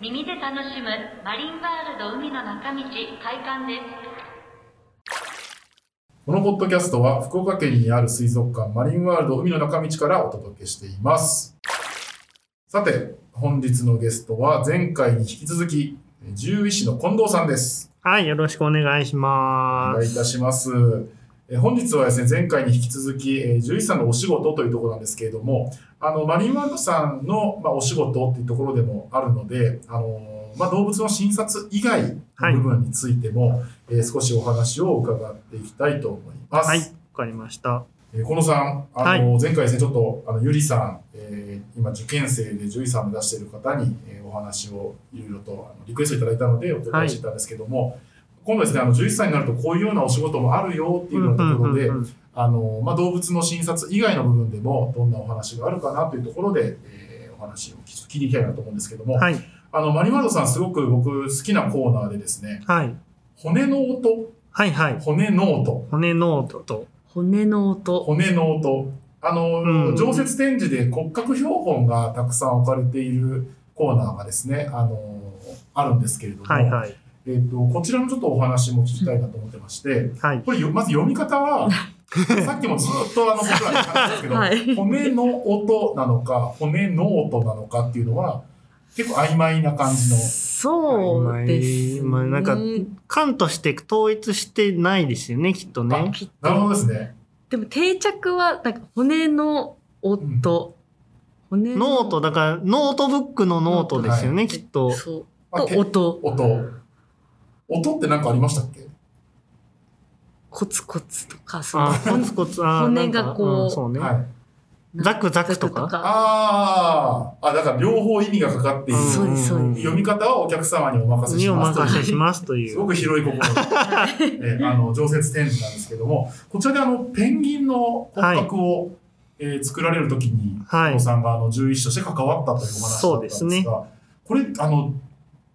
耳で楽しむマリンワールド海の中道開館ですこのポッドキャストは福岡県にある水族館マリンワールド海の中道からお届けしています。さて、本日のゲストは前回に引き続き、獣医師の近藤さんです。はい、よろしくお願いしおます。願いいたします。え本日はですね、前回に引き続き、えー獣医師さんのお仕事というところなんですけれども、あの、マリンワールドさんの、まあ、お仕事っていうところでもあるので、あの、まあ、動物の診察以外の部分についても、えー少しお話を伺っていきたいと思います。はい、わかりました。えー、近藤さん、あの、前回ですね、ちょっと、あの、ゆりさん、えー今受験生で獣医さんを目指している方に、えーお話をいろいろとあのリクエストいただいたので、お伺いしてたんですけども、今度ですね、あの、獣医師さんになるとこういうようなお仕事もあるよっていうようなところで、あの、まあ、動物の診察以外の部分でも、どんなお話があるかなというところで、えーお話を聞いていきたいなと思うんですけども、はい、あの、マリンワールドさん、すごく僕好きなコーナーでですね、はい、骨の音、はい、はい。骨の音、骨ノートと、骨の音。骨の音。あの、うん。常設展示で骨格標本がたくさん置かれているコーナーがですね、あの、あるんですけれども、はい、はい、えっ、と、こちらのちょっとお話も聞きたいなと思ってまして、はい。これよまず読み方は、さっきもずっとあの僕らに話したんですけど、はい骨の音なのか、骨の音なのかっていうのは、結構曖昧な感じの。そうです、ね。まあなんか館として統一してないですよね、きっとね。きっなるほどと。ですね。でも定着は、なんか骨の音。骨のノート、だからノートブックのノートですよね、きっと。そう。と音。音。音って何かありましたっけ？コツコツとか、そのコツコツ、骨がこうんそうね。はい。ザクザクとか？ああ、あ、だから両方意味がかかっている。そうですそうです。読み方はお客様にお任せしますという。任せしますという。すごく広い心で、えーあの常設展示なんですけども、こちらであのペンギンの骨格を、えー作られるときに、はい。さんがあの獣医師として関わったというお話だったんですが、そうですね。これあの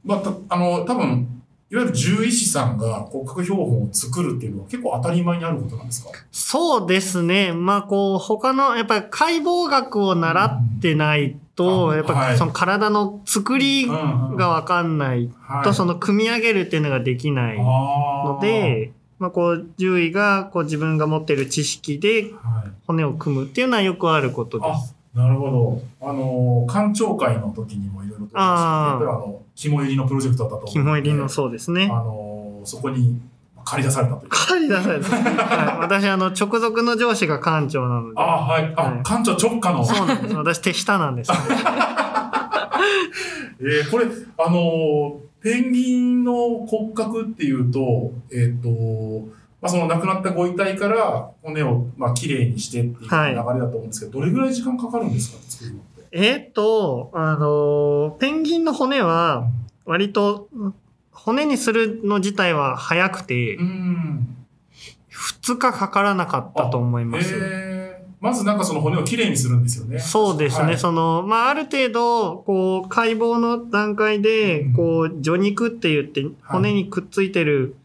まあたあの多分いわゆる獣医師さんが骨格標本を作るっていうのは結構当たり前にあることなんですか？そうですね。まあこう、他の、やっぱり解剖学を習ってないと、うんやっぱその体の作りがわかんないと、そのの組み上げるっていうのができないのので、まあこう、獣医がこう自分が持ってる知識ではい、骨を組むっていうのはよくあることであす。なるほど。あの館長会の時にもいろいろとあーやっぱりあの肝入りのプロジェクトだったと思う肝入りのあそうですね。のそこに借り出されたという。借り出された。はい私、あの、直属の上司が館長なので。あはい。あ、はい館長直下の。そうなんです。私手下なんです。えーこれ、あのーペンギンの骨格っていうと、えっ、と、まあ、その亡くなったご遺体から骨を、まあ、綺麗にしてっていう流れはいだと思うんですけど、どれぐらい時間かかるんですか？作るのって。えっと、あの、ペンギンの骨は、割と、骨にするの自体は早くてう、ん。2日かからなかったと思います。えーまずなんかその骨を綺麗にするんですよね。そうですね。はいその、まあ、ある程度、こう、解剖の段階でうん、こう、除肉って言って、骨にくっついてる肉、う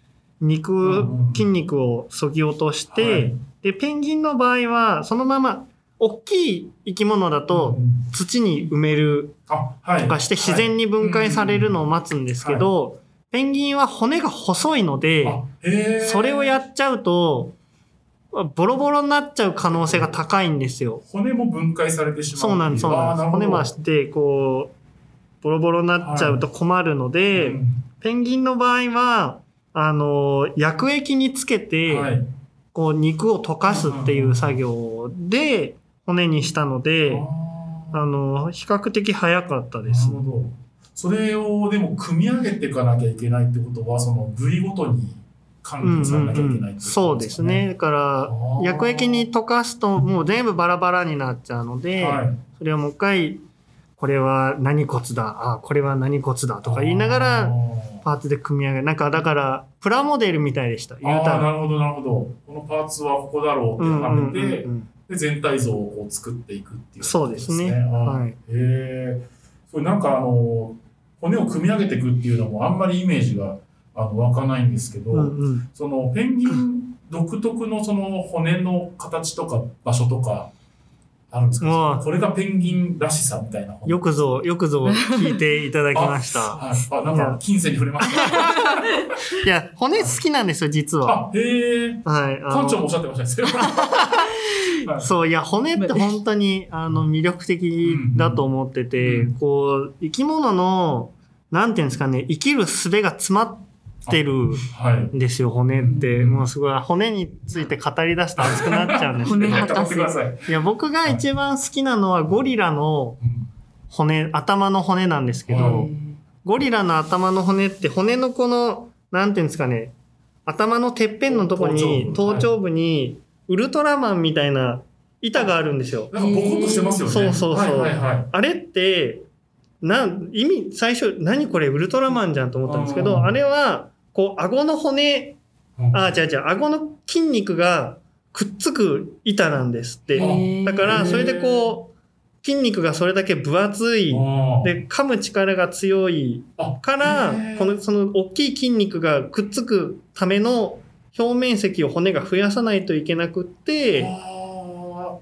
ん筋肉を削ぎ落として、はい。で、ペンギンの場合は、そのまま、大きい生き物だとう、ん土に埋める。とかして自然に分解されるのを待つんですけど、ペンギンは骨が細いので、それをやっちゃうと、ボロボロになっちゃう可能性が高いんですよ。骨も分解されてしまうそうなんです、そうなんです。骨ましして、こう、ボロボロになっちゃうと困るので、ペンギンの場合は、あの、薬液につけて、はい、こう、肉を溶かすっていう作業で、骨にしたので、あの、比較的早かったですな。るほど。それをでも組み上げていかなきゃいけないってことは、その部位ごとに管理されなきゃいけないってことそうですね。。だから、薬液に溶かすともう全部バラバラになっちゃうので、はい。それをもう一回、これは何骨だ、あ、これは何骨だとか言いながあら、ーパーツで組み上げる。なんかだから、プラモデルみたいでした。言うたら。なるほど、なるほど。このパーツはここだろうってうんはめて、うんで全体像をこう作っていくっていう、そうですねはいへえ。それなんかあの、骨を組み上げていくっていうのもあんまりイメージがあの湧かないんですけど、うんうんそのペンギン独特のその骨の形とか場所とかあるんですかもうこれがペンギンらしさみたいな本。よくぞ、よくぞ聞いていただきました。はい。あ、なんか、金銭に触れました。いや、骨好きなんですよ、実は。あ、へえ。はい。館長もおっしゃってましたね。はいそう、いや、骨って本当に、あの、魅力的だと思ってて、うんこう、生き物の、なんていうんですかね、生きる術が詰まってるはい。んですよ、骨って。うんもうすごい、骨について語り出すと熱くなっちゃうんですけど。骨い。いや、僕が一番好きなのはゴリラのうん骨、頭の骨なんですけど、はいゴリラの頭の骨って骨のこの、なんていうんですかね、頭のてっぺんのとこに、頭頂部頭頂部に、ウルトラマンみたいな板があるんですよ。なんかボコッとしてますよね。そうそうそうはいはいはい。あれって、なん、意味、最初、何これウルトラマンじゃんと思ったんですけど、うん。あれは、こう、顎の骨、うん。あ、違う違う、顎の筋肉がくっつく板なんですって。だから、それでこう、筋肉がそれだけ分厚い、で、噛む力が強い。あからこの、その大きい筋肉がくっつくための表面積を骨が増やさないといけなくって、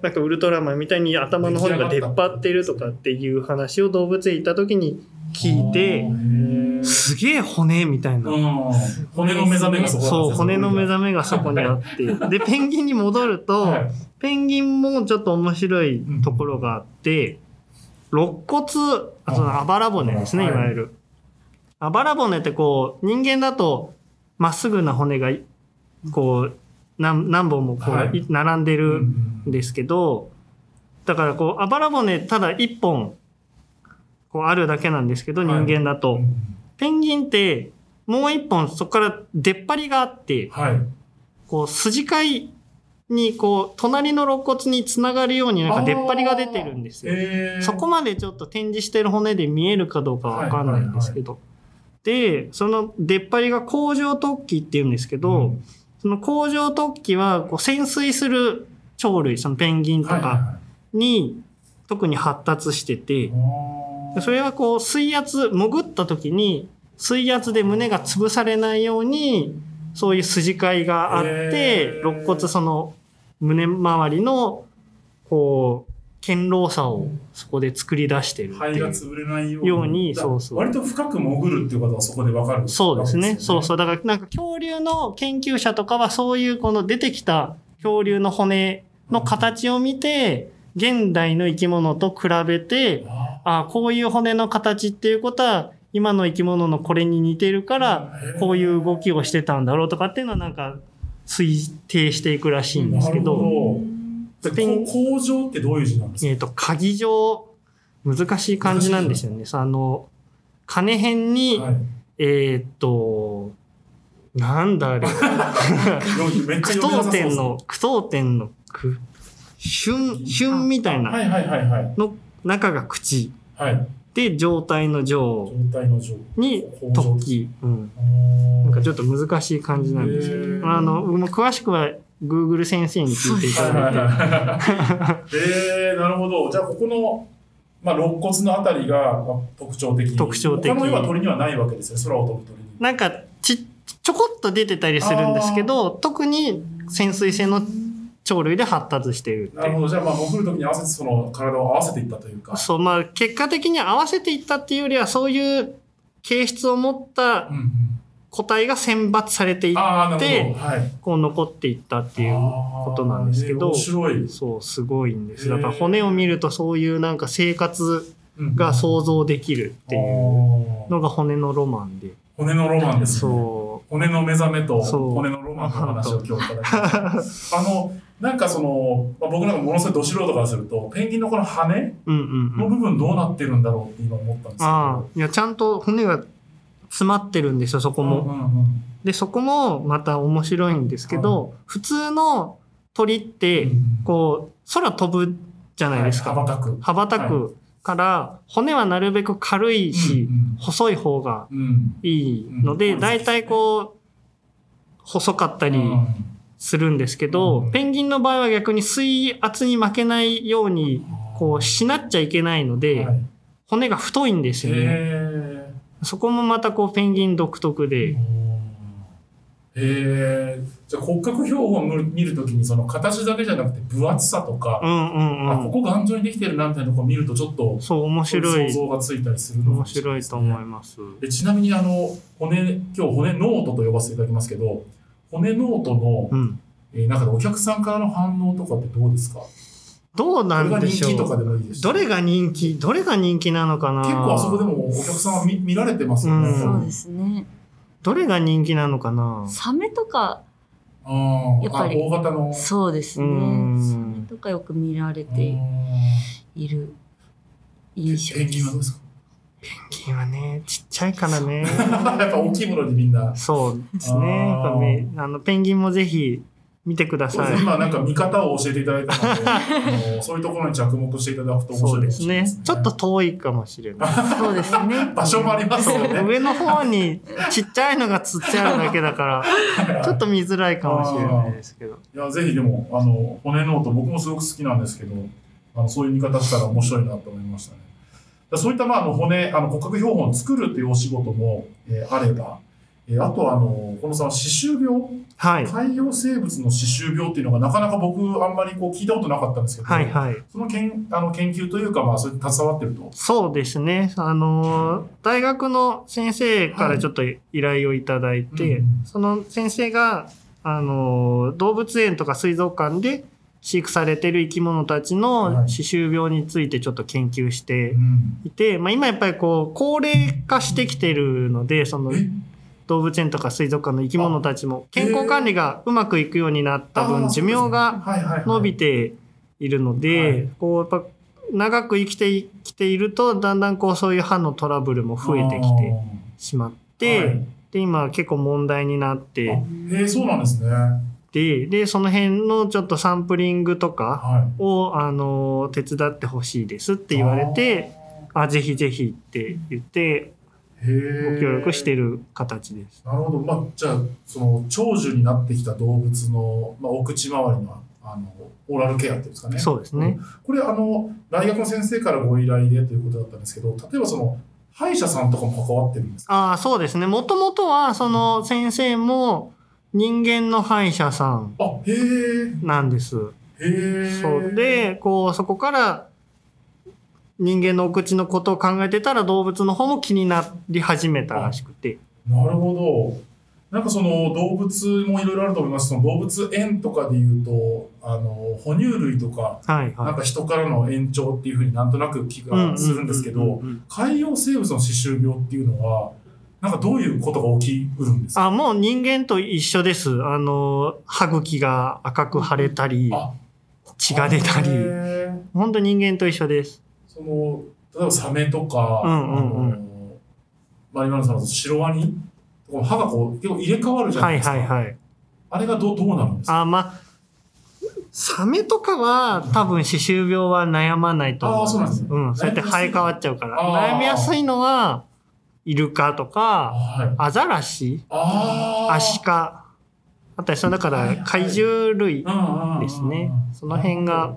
あなんかウルトラマンみたいに頭の骨が出っ張ってるとかっていう話を動物園行った時に聞いて、ーすげえ骨みたいな。うん。骨の目覚めがそこそう、骨の目め覚めがそこにあって。で、ペンギンに戻ると、はい。ペンギンもちょっと面白いところがあって、肋骨、あそのあばら骨ですね、はい。いわゆる。あばら骨ってこう、人間だと、まっすぐな骨が、こう、何何本もこう、はい。い並んでうるんん。ですけど、だからこう、あばら骨ただ一本、こうあるだけなんですけど、人はい。間だと。ペンギンって、もう一本そこから出っ張りがあって、はい。こう、筋飼に、こう、隣の肋骨につながるようになんか出っ張りが出てるんですよ。えー。そこまでちょっと展示してる骨で見えるかどうかわかんないんですけど。で、その出っ張りが甲状突起っていうんですけど、うんその甲状突起はこう潜水する鳥類、そのペンギンとかに特に発達してて、それはこう水圧、潜った時に水圧で胸が潰されないように、そういう筋飼いがあって肋骨その胸周りの、こう、堅牢さをそこで作り出してるっていう。肺が潰れないように。そうそう割と深く潜るっていうことはそこでわかる、。そうですね。そうそうう。だからなんか恐竜の研究者とかはそういうこの出てきた恐竜の骨の形を見て、現代の生き物と比べて、ああこういう骨の形っていうことは、今の生き物のこれに似てるから、こういう動きをしてたんだろうとかっていうのはなんか推定していくらしいんですけなるど、ほど。でペン。こ工場ってどういう字なんですか？えっ、と、鍵状、難しい漢字なんですよね。あの、金辺に、はい。えっ、と、なんだあれ。句 読点の、句読点の句、春、春みたいなはいはいはいはい。の中が口。はい。で、状態の状。に突起。うん。ななんかちょっと難しい感じなんです。けど、あの、もう詳しくは Google 先生に聞いていただいて。えー、なるほど。じゃあ、ここの、まあ、肋骨のあたりがまあ特徴的。特徴的他の要は鳥にはないわけですよね。空を飛ぶ鳥に。なんかち、ちょこっと出てたりするんですけど、特に潜水性の鳥類で発達している。なるほど。じゃあ、まあ、潜るときに合わせて、その、体を合わせていったというか。そう、まあ、結果的に合わせていったっていうよりは、そういう形質を持ったうんうん。個体が選抜されていって。はい。こう残っていったっていうことなんですけど面白い。そう、すごいんです。だから骨を見るとそういうなんか生活うんが想像できるっていうのが骨のロマンで。骨のロマンですね。そ骨の目覚めと骨のロマンの話を今日いただきました。あの、なんかその、まあ、僕なんかものすごいど素人からすると、ペンギンのこの羽う。うんうんうん。の部分どうなってるんだろうって今思ったんですけど。ああ、いや、ちゃんと骨が詰まってるんですよ、そこも。で、そこもまた面白いんですけど、普通の鳥ってうん、こう、空飛ぶじゃないですか。はい羽ばたく。羽ばたくから、骨はなるべく軽いし、うん細い方がいいので、うん。だいたいこう、細かったりうん。するんですけど、うんペンギンの場合は逆に水圧に負けないように、こう、しなっちゃいけないので、はい。骨が太いんですよね。へそこもまたこう、ペンギン独特ーで、へへえ。じゃあ骨格標本を見るときにその形だけじゃなくて分厚さとか、うんうんあこうん。こ頑丈にできてるなみたいなとこ見るとちょっとそう、面白い想。像がついたりするのか面白いと思います。でちなみにあの骨今日骨ノートと呼ばせていただきますけど骨ノートの、うん。えー中でお客さんからの反応とかってどうですか？どうなんでしょ人気とかう。でもいいですしどれが人気どれが人気なのかな結構あそこでもお客さんは見見られてますよね。うんそうですね。どれが人気なのかなサメとか、あーやっぱりあ大型の。そうですね。うんサメとかよく見られている印象ペン。ギンはどうですか？ペンギンはね、ちっちゃいからね。やっぱ大きいものにみんな。そうですね。やっぱめあのペンギンもぜひ見てください。今なんか見方を教えていただいたので、あのそういうところに着目していただくと面白いですね。ちょっと遠いかもしれない。そうですね。場所もありますよね。上の方にちっちゃいのがつってあるだけだから、ちょっと見づらいかもしれないですけど。いや、ぜひでも、あの、骨ノート、僕もすごく好きなんですけど、あのそういう見方したら面白いなと思いましたね。だそういった、まあ、あの骨、あの骨格標本を作るっていうお仕事も、えーあれば、えーあとは、あの、このさ、歯周病、はい。海洋生物の歯周病っていうのがなかなか僕、あんまりこう聞いたことなかったんですけど、はいはい。そのけんあの研究というか、まあ、それに携わってると？そうですね。あの、大学の先生からちょっと依頼をいただいて、うんその先生が、あの、動物園とか水族館で飼育されてる生き物たちはいの歯周病についてちょっと研究してうんいて、まあ今やっぱりこう、高齢化してきてるので、そのえ？動物園とか水族館の生き物たちも健康管理がうまくいくようになった分、寿命が伸びているので、はい。こうやっぱ長く生きてきているとだんだんこうそういう歯のトラブルも増えてきてしまって、はい。で今結構問題になってそうなんですね。ででその辺のちょっとサンプリングとかはい。をあの手伝ってほしいですって言われてあぜひぜひって言ってご協力してる形です。なるほど。まあ、じゃあ、その、長寿になってきた動物の、まあ、お口周りの、あの、オーラルケアっていうんですかね。そうですね。これ、あの、大学の先生からご依頼でということだったんですけど、例えばその、歯医者さんとかも関わってるんですか？ああそうですね。もともとはその先生も人間の歯医者さんあ、へえ。なんです。へえ。そうで、こう、そこから人間のお口のことを考えてたら動物の方も気になり始めたらしくて。なるほど。なんかその動物もいろいろあると思います。その動物園とかで言うと、あの、哺乳類とか、はいはい。なんか人からの延長っていうふうになんとなく気がするんですけど、海洋生物の歯周病っていうのは、なんかどういうことが起きうるんですか？あ、もう人間と一緒です。あの、歯茎が赤く腫れたり、あ血が出たへり、ー本当人間と一緒です。その、例えばサメとか、うんうんうんあのまあ今のさんのシロワニ？歯がこう結構入れ替わるじゃなはいいですか。はいはい。あれがどうどうなるんですか？あ、まあ、サメとかは多分歯周病は悩まないと思ああ、そうなんですね。うん、そうやって生え変わっちゃうから。悩みやすいのは、イルカとか、はい。アザラシ。アシカ。あったり、そのだから怪獣類ですね。その辺が。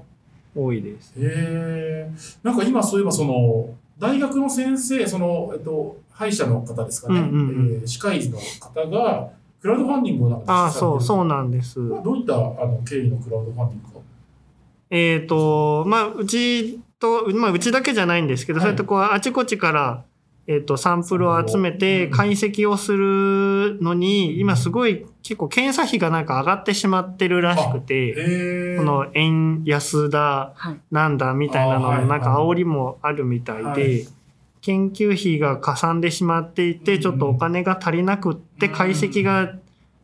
多いです。へえ。なんか今そういえばその、大学の先生、その、えっと、歯医者の方ですかね。うんうんうんえー歯科医の方が、クラウドファンディングをなんかああ、そう、そうななんです。どういったあの経緯のクラウドファンディングか。えっ、と、まあ、うちと、まあ、うちだけじゃないんですけど、はいそうやってこう、あちこちから、えっ、と、サンプルを集めてう。ん。解析をするのに、今すごい結構検査費がなんか上がってしまってるらしくて。この円安だ、はい。なんだみたいなののなんか煽りもあるみたいで、はい。研究費がかさんでしまっていて、うん。ちょっとお金が足りなくってうん解析が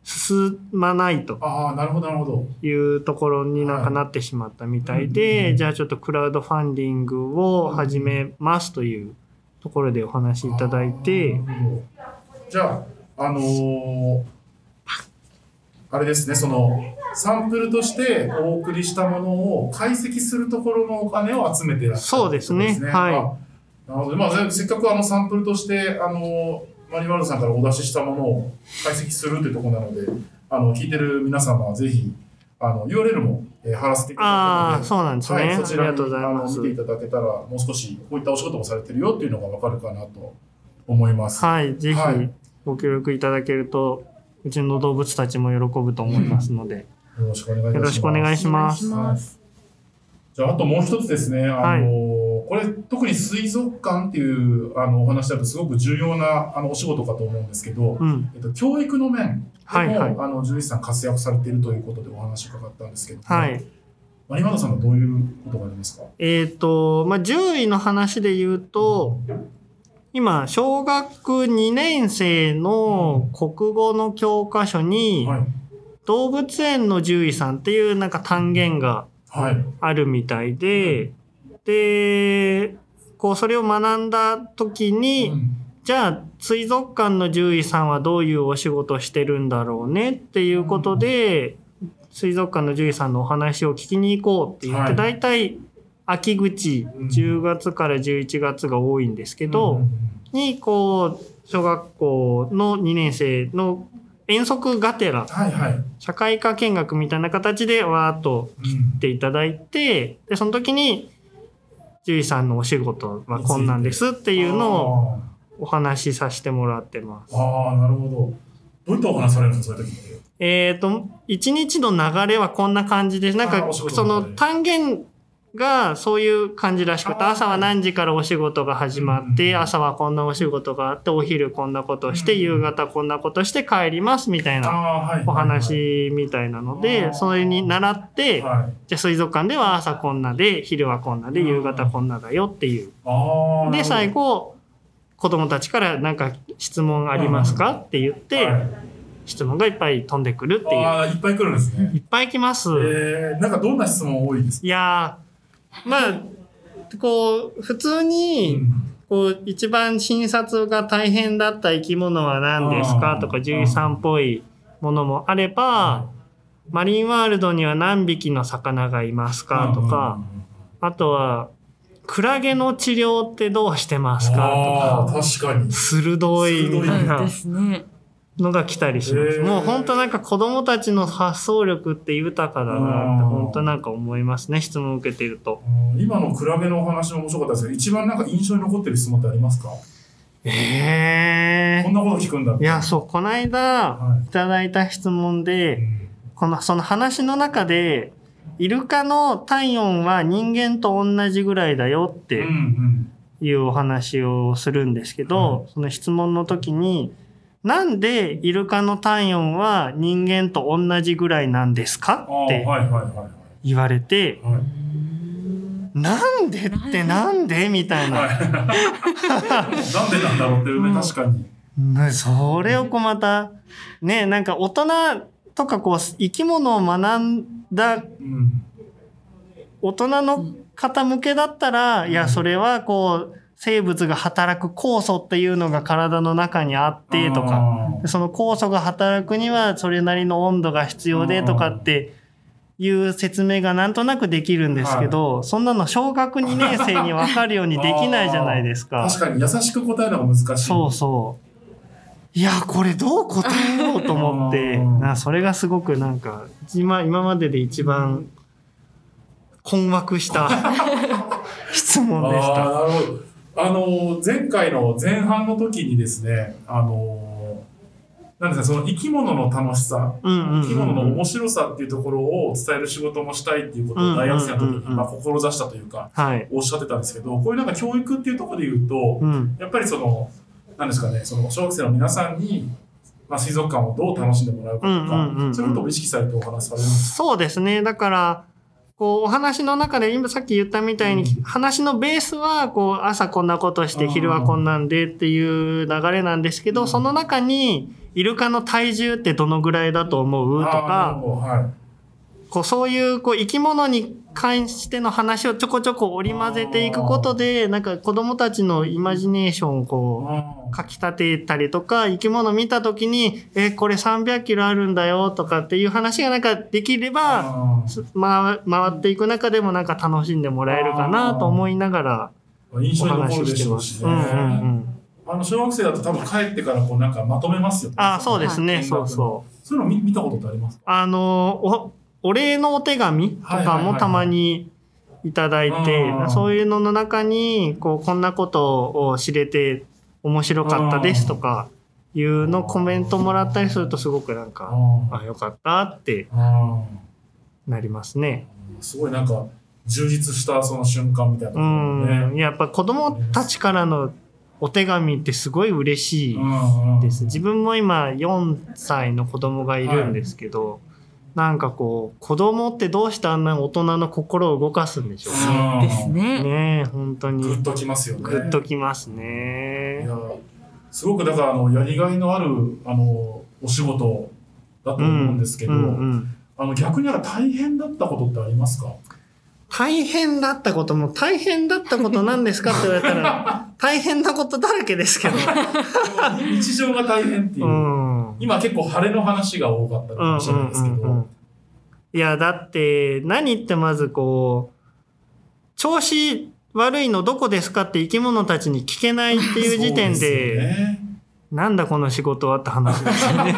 進まないと。ああ、なるほど、なるほど。いうところになんかなってしまったみたいはいで、うん。じゃあちょっとクラウドファンディングを始めますというところでお話しいただいて、じゃあ、あのーあれですね、その、サンプルとしてお送りしたものを解析するところのお金を集めていらっしゃるそうですね。ってことはい。あなるほど。まあ、せっかくあのサンプルとして、あのマリマルさんからお出ししたものを解析するというところなので、あの、聞いてる皆様はぜひ、あの、URL も、えー貼らせていただくああ、ので、そうなんですね。はい、そちらにあの。見ていただけたら、もう少しこういったお仕事もされてるよっていうのがわかるかなと思います。はい、ぜひはいご協力いただけるとうちの動物たちも喜ぶと思いますので、よろしくお願いします。よろしくお願いしますお願い。じゃあ、あともう一つですね、あの、これ、特に水族館っていうあのお話だとすごく重要なあのお仕事かと思うんですけど、うん。えっと、教育の面でも、はいはいあの、獣医師さん活躍されているということでお話を伺ったんですけど、はい。マリマドさんはどういうことがありますか？えっ、と、まあ、獣医の話で言うと、今、小学2年生の国語の教科書に、はい。動物園の獣医さんっていうなんか単元がはい。あるみたいで、で、こう、それを学んだ時に、うん。じゃあ、水族館の獣医さんはどういうお仕事してるんだろうねっていうことで、水族館の獣医さんのお話を聞きに行こうって言って、はい。だいたい秋口、うん。10月から11月が多いんですけど、うんに、こう、小学校の2年生の遠足がてら、はいはい。社会科見学みたいな形でわーっとうん来ていただいて、で、その時に、獣医さんのお仕事はこんなんですっていうのをお話しさせてもらってます。あーあー、なるほど。どういったお話されるんですか、そういう時って。えっ、と、一日の流れはこんな感じです。なんか、その単元がそういう感じらしくて、朝は何時からお仕事が始まって、うん朝はこんなお仕事があって、お昼こんなことして、うん夕方こんなことして帰りますみたいな。お話みたいなのあで、ーそれに習って、はい。じゃあ水族館では朝こんなで、昼はこんなで、うん夕方こんなだよっていう。で、最後、子供たちからなんか質問ありますか？って言って、はい、質問がいっぱい飛んでくるっていう。いっぱい来るんですね。いっぱい来ます。えー、なんかどんな質問多いですか？いやー、まあ、こう、普通に、こう、一番診察が大変だった生き物は何ですかとか、獣医さんっぽいものもあれば、マリンワールドには何匹の魚がいますかとか、あとは、クラゲの治療ってどうしてますかとか、ー、確かに。鋭いみたいなですね。のが来たりします。もう本当なんか子供たちの発想力って豊かだなってうん。本当なんか思いますね、質問を受けていると。うん。今のクラゲのお話も面白かったです。けど、一番なんか印象に残ってる質問ってありますか？ええこんなこと聞くんだいや、そう、この間はい。いただいた質問うで、ん。この、その話の中で、イルカの体温は人間と同じぐらいだよっうんうてん。いうお話をするんですけど、その質問の時に、なんでイルカの体温は人間と同じぐらいなんですか？って言われて、なんでってなんで？みたいな。はい。なんでなんだろうってね、うん確かに。ねそれをこうまた、ね、なんか大人とかこう生き物を学んだうん。大人の方向けだったら、いや、それはこう、生物が働く酵素っていうのが体の中にあってとか、その酵素が働くにはそれなりの温度が必要でとかっていう説明がなんとなくできるんですけど、そんなの小学2年生にわかるようにできないじゃないですか。確かに優しく答えるのが難しい。そうそう。いや、これどう答えようと思って、うんなそれがすごくなんか、今、今までで一番困惑した 質問でした。なるほど。あの、前回の前半の時にですね、あの、なんですか、その生き物の楽しさ、生き物のうん面白さっていうところを伝える仕事もしたいっていうことを大学生の時に、まあ、志したというか、はい。おっしゃってたんですけど、こういうなんか教育っていうところで言うと、うん。やっぱりその、なんですかね、その小学生の皆さんに、まあ、水族館をどう楽しんでもらうかとか、そういうことを意識されてお話しされるんですそうですね。だから、こう、お話の中で、今さっき言ったみたいに、うん。話のベースは、こう、朝こんなことして、うん。昼はこんなんでっていう流れなんですけど、うん。その中に、イルカの体重ってどのぐらいだと思う？とか。こうそういうこう生き物に関しての話をちょこちょこ織り交ぜていくことで、なんか子供たちのイマジネーションをこう、あかき立てたりとか、生き物見たときに、え、これ300キロあるんだよとかっていう話がなんかできれば、あす回回っていく中でもなんか楽しんでもらえるかなと思いながらお象に残るで話しししてょうしね。ます。うんうんうん。あの小学生だと多分帰ってからこうなんかまとめますよね。あ、そうですね。はいそうそう。そういうの見見たことってありますか？あの、お、お礼のお手紙とかもたまにいただいてはい、そういうのの中に、こう、こんなことを知れて面白かったですとかいうのコメントもらったりするとすごくなんあか、ーあ、よかったってあなりますね。ーすごいなんか充実したその瞬間みたいなとうん。ね。やっぱ子供たちからのお手紙ってすごい嬉しいです。自分も今4歳の子供がいるんですけど、なんかこう、子供ってどうしてあんな大人の心を動かすんでしょうね。うんですね。ねえ、本当にグッときますよね。グッときますいね。やすごくだからあのやりがいのあるあのお仕事だと思うんですけど、うんうんあの逆に大変だったことってありますか？大変だったことも大変だったことなんですか？って言われたら 大変なことだらけですけど。日常が大変っていう。うん。今結構晴れの話が多かったかもしれないですけど。うんうんうんうんいや、だって、何言ってまずこう、調子悪いのどこですかって生き物たちに聞けないっていう時点そうで、すよねなんだこの仕事はって話ですよね。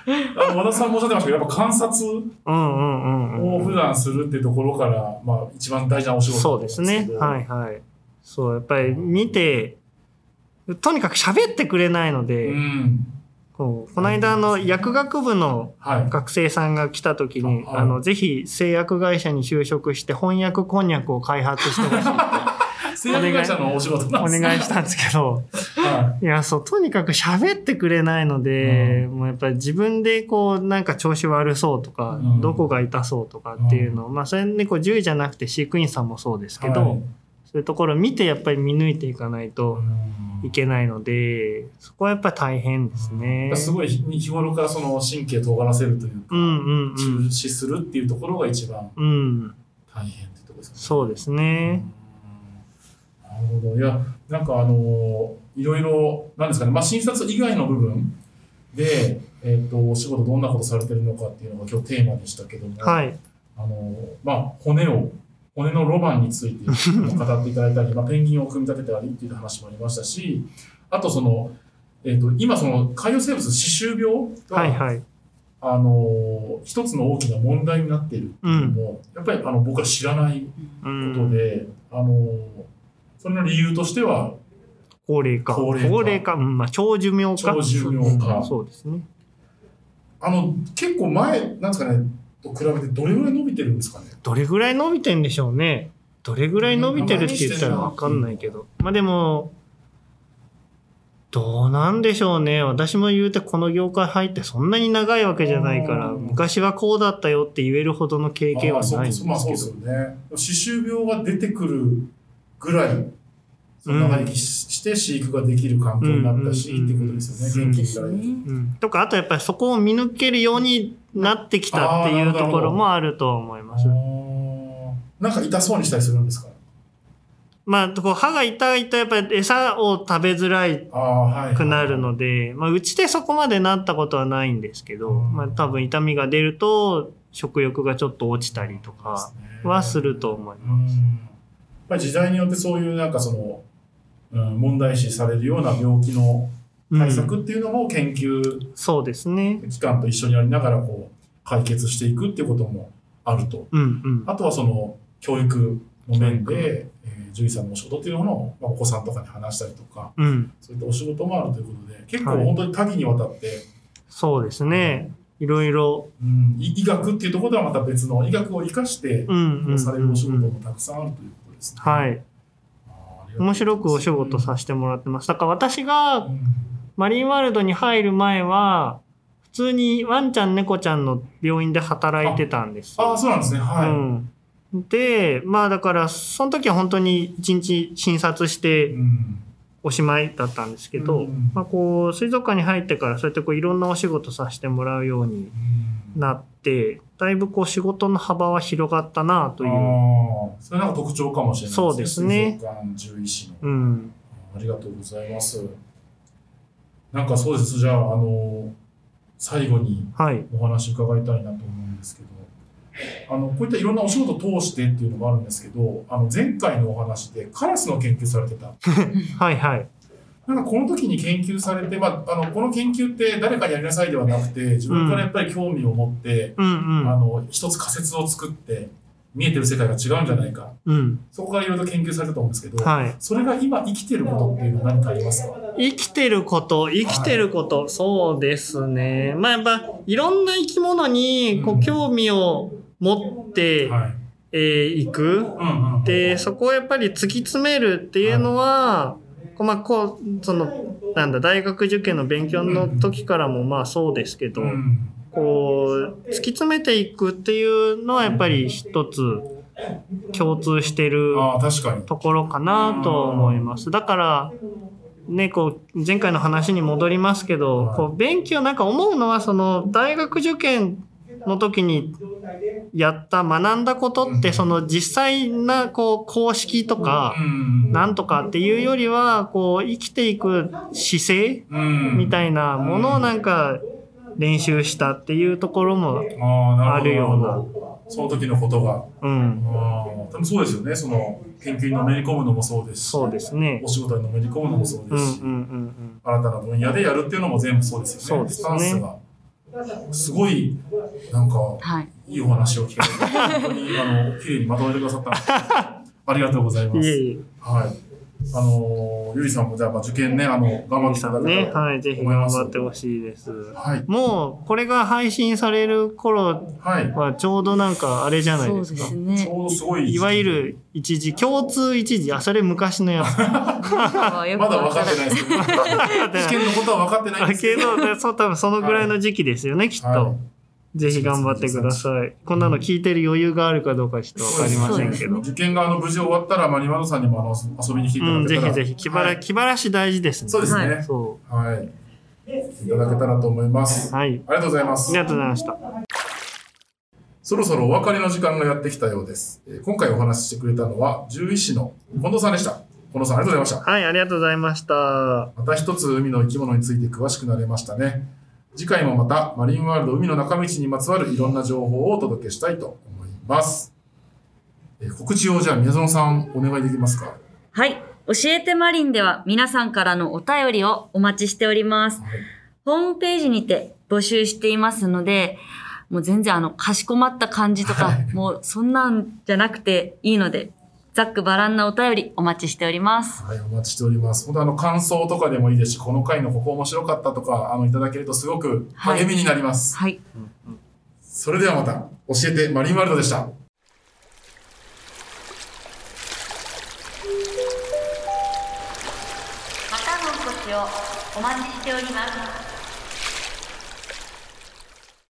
和田さんもおっしゃってましたけど、やっぱ観察。を普段するっていうところから、まあ一番大事なお仕事そうですね。はいはい。そう、やっぱり見て、とにかく喋ってくれないので、うん。こうこの間あの薬学部のはい。学生さんが来た時に、あはいあの、ぜひ製薬会社に就職して翻訳こんにゃくを開発してほしいって製薬会社のお仕事なんおですね願いしたんですけど、はいや、そう、とにかく喋ってくれないので、もうやっぱり自分でこう、なんか調子悪そうとか、うんどこが痛そうとかっていうのを、まあ、それでこう、獣医じゃなくて飼育員さんもそうですけど、はいそういうところを見てやっぱり見抜いていかないとうんいけないので、そこはやっぱり大変ですね。すごい日日頃からその神経尖らせるというか、うんうんうん。中止するっていうところが一番うん。大変ってところですかね。そうですね。るほど。いや、なんかあのいろいろ、なんですかね、まあ、診察以外の部分で、えっ、と、お仕事どんなことされてるのかっていうのが今日テーマでしたけども、はい。あのまあ、骨を、骨のロマンについて語っていただいたり、まあ、ペンギンを組み立てたりっていう話もありましたし、あとその、えっ、と、今その海洋生物、歯周病が、はいはい。あの一つの大きな問題になっているっていうのも、やっぱりあの僕は知らないうことん。で、あのそれの理由としては、高齢化。高齢化まあ、長寿命化。長寿命化うんそうですね。あの結構前、なんですかね、と比べてどれぐらい伸びてるんですかね？どれぐらい伸びてんでしょうね。どれぐらい伸びてるって言ったらわかんないけど。まあでも、どうなんでしょうね。私も言うてこの業界入ってそんなに長いわけじゃないから、うん昔はこうだったよって言えるほどの経験はないんですけまあそうですど。よね。歯周病が出てくるぐらい、その長生きしして飼育ができる環境になったし、うんっていうことですよね。うん元気ですになれる。ね。うん、とか、あとやっぱりそこを見抜けるようになってきたっていうところもあると思います。なんか痛そうにしたりするんですか？まあ、こう歯が痛いとやっぱり餌を食べづらいああ、はい。くなるので、まあ、うちでそこまでなったことはないんですけど、うんまあ、多分痛みが出ると食欲がちょっと落ちたりとかはすると思いうんます。ぱり時代によってそういうなんかその、うん、問題視されるような病気の対策っていうのも研究そうですね。機関と一緒にやりながらこう解決していくっていうこともあると。うんうん。あとはその教育の面で、えー獣医さんのお仕事っていうものを、まあ、お子さんとかに話したりとか、うん。そういったお仕事もあるということで、結構はい本当に多岐にわたって、そうですね。いろいろ。うん、い医学っていうところではまた別の医学を生かしてされるお仕事うん。もたくさんあるというですね。はい。面白くお仕事させてもらってます。だから私がうんマリンワールドに入る前は、普通にワンちゃん猫ちゃんの病院で働いてたんですよ。ああ、そうなんですね。はい。うん、でまあだからその時は本当に一日診察してうんおしまいだったんですけど、うんまあ、こう水族館に入ってからそうやってこういろんなお仕事させてもらうようにうんなってだいぶこう仕事の幅は広がったなという、ああ、それなんか特徴かもしれないそうですね獣医師の。うん、ありがとうございます。なんかそうです。じゃあ、あの、最後にはいお話伺いたいなと思うんですけど、あの、こういったいろんなお仕事を通してっていうのもあるんですけど、あの、前回のお話でカラスの研究されてた。はいはいなんかこの時に研究されて、まあ、あの、この研究って誰かにやりなさいではなくて、自分からやっぱり興味を持って、うんうんあの、一つ仮説を作って、見えてる世界が違うんじゃないか。うんそこからいろいろと研究されたと思うんですけど、はいそれが今生きてることっていうのは何かありますか？生きてること、生きてること、そうですね。まあやっぱ、いろんな生き物に、こうんう、興味を持って、はい。えーいく。うんうん。で、そこをやっぱり突き詰めるっていうのは、まあ、こう、その、なんだ、大学受験の勉強の時からもまあそうですけど、うん。こう、突き詰めていくっていうのはやっぱり一つ共通してる。ところかなと思います。だから、ね、こう、前回の話に戻りますけど、はいこう、勉強、なんか思うのは、その、大学受験の時にやった、学んだことって、うんその、実際な、こう、公式とか、うん。なんとかっていうよりは、こう、生きていく姿勢うん。みたいなものをなんか、練習したっていうところも、ああ、なるようなその時のことが。うん、ああ、でもそうですよね。その、研究にのめり込むのもそうですし、そうですねお。仕事にのめり込むのもそううん、うん、ですし、うん、新たな分野でやるっていうのも全部そうですよね。そうですねスタンスが。すごい、なんか、はい。いいお話を聞けて、本当に、あの、綺麗にまとめてくださったので ありがとうございまうん。いえす。いえ。はい。あの、ゆりさんもじゃあ、まあ、受験ね、あの、頑張っていただけね、はい、ぜひ頑張ってほしいです。はい。もう、これが配信される頃はい。は、ちょうどなんか、あれじゃないそうですか。ですねち。ょうどすごい。いわゆる一時、共通一時、あ、それ昔のやつ。ままだ分 かってないですけど、試験のことは分かってないですけけど。ど、そう、多分そのぐらいの時期ですよね、きっはと。ぜひ頑張ってください。こんなの聞いてる余裕があるかどうかちょっとわかりませんけど。受験があの無事終わったら、マリマノさんにもあの遊びに来ていたうん、だけたら。ぜひぜひ、気晴ら、はい気晴らし大事ですね。そうですね。はそはい。いただけたらと思います。う。はい。ありがとうございますあり。がとうございました。そろそろお別れの時間がやってきたようです。えー今回お話ししてくれたのは、獣医師の近藤さんでした。近藤さん、ありがとうございました。はい、ありがとうございました。また一つ海の生き物について詳しくなれましたね。次回もまたマリンワールド海の中道にまつわるいろんな情報をお届けしたいと思います。えー告知をじゃあ宮園さんお願いできますか？はい。教えてマリンでは皆さんからのお便りをお待ちしております。はい。ホームページにて募集していますので、もう全然あの、かしこまった感じとか、はいもうそんなんじゃなくていいので、ざっくばらんなお便りお待ちしております。はい、お待ちしております。本当あの感想とかでもいいですし、この回のここ面白かったとか、あのいただけるとすごく励みになります。はい。それではまた教えてマリンワールドでした。またのお越しをお待ちしております